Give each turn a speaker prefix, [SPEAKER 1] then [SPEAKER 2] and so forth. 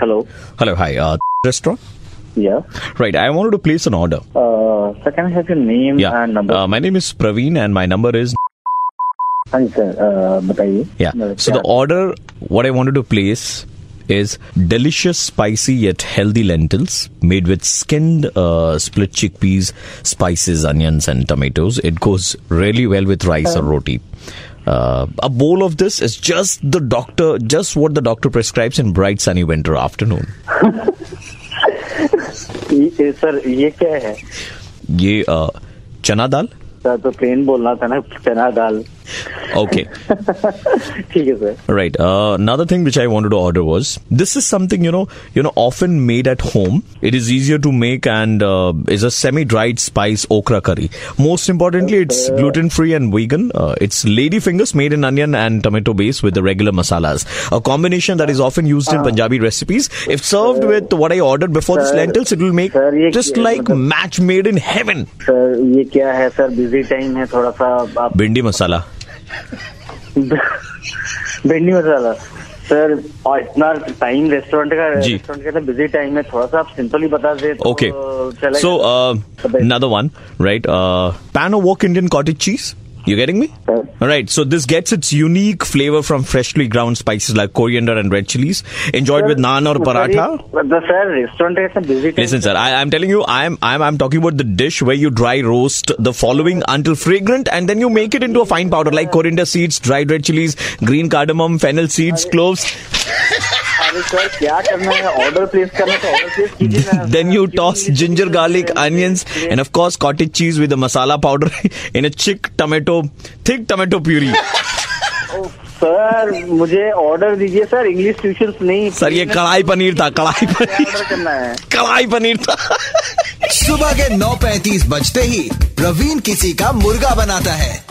[SPEAKER 1] Hello, hi. Uh, restaurant?
[SPEAKER 2] Yeah.
[SPEAKER 1] Right, I wanted to place an order.
[SPEAKER 2] Uh, sir, can I have your name
[SPEAKER 1] Yeah.
[SPEAKER 2] and number?
[SPEAKER 1] Uh, my name is Praveen and my number is.
[SPEAKER 2] हाँ जी sir uh, बताइए
[SPEAKER 1] Yeah.
[SPEAKER 2] मतलब
[SPEAKER 1] So the
[SPEAKER 2] क्या-
[SPEAKER 1] order, what I wanted to place is delicious, spicy yet healthy lentils made with skinned uh, split chickpeas, spices, onions, and tomatoes. It goes really well with rice or roti. Uh, a bowl of this is just the doctor, just what the doctor prescribes in bright sunny winter afternoon.
[SPEAKER 2] ये- sir ये क्या है
[SPEAKER 1] ये uh, चना दाल
[SPEAKER 2] sir तो plane बोलना था ना चना दाल
[SPEAKER 1] Okay.
[SPEAKER 2] ठीक है sir
[SPEAKER 1] Right. Uh, another thing which I wanted to order was this is something you know you know often made at home. It is easier to make and uh, is a semi-dried spice okra curry. Most importantly, it's gluten-free and vegan. Uh, it's lady fingers made in onion and tomato base with the regular masalas. A combination that is often used in Punjabi recipes. If served with what I ordered before this
[SPEAKER 2] Sir,
[SPEAKER 1] lentils, it will make
[SPEAKER 2] sir, ये
[SPEAKER 1] just
[SPEAKER 2] क्या-
[SPEAKER 1] like
[SPEAKER 2] मतलब-
[SPEAKER 1] match made in heaven.
[SPEAKER 2] Sir ये क्या है sir busy time है थोड़ा सा आप
[SPEAKER 1] Bindi masala.
[SPEAKER 2] भिंडी मसाला सर और इतना टाइम रेस्टोरेंट का रेस्टोरेंट का बिज़ी टाइम है थोड़ा सा आप सिंपली बता दे तो
[SPEAKER 1] Okay. One right pan of wok Indian cottage pan You getting me?
[SPEAKER 2] Uh,
[SPEAKER 1] All right. So this gets its unique flavor from freshly ground spices like coriander and red chilies, enjoyed sir, with naan or paratha.
[SPEAKER 2] But the sir, restaurant is a busy. Time.
[SPEAKER 1] Listen, sir, I, am telling you, I'm I'm I'm talking about the dish where you dry roast the following until fragrant, and then you make it into a fine powder like coriander seeds, dried red chilies, green cardamom, fennel seeds, cloves.
[SPEAKER 2] Sir क्या करना है? Order place करना है order place कीजिए ना।
[SPEAKER 1] Then you toss ginger, garlic, onions, and of course cottage cheese with the masala powder in a thick tomato, thick tomato puree.
[SPEAKER 2] Sir मुझे order दीजिए sir English tuition नहीं।
[SPEAKER 1] Sir ये कढ़ाई पनीर था कढ़ाई पनीर।
[SPEAKER 2] ऑर्डर करना है।
[SPEAKER 1] कढ़ाई पनीर था।
[SPEAKER 3] सुबह के 9:35 बजते ही प्रवीण किसी का मुर्गा बनाता है।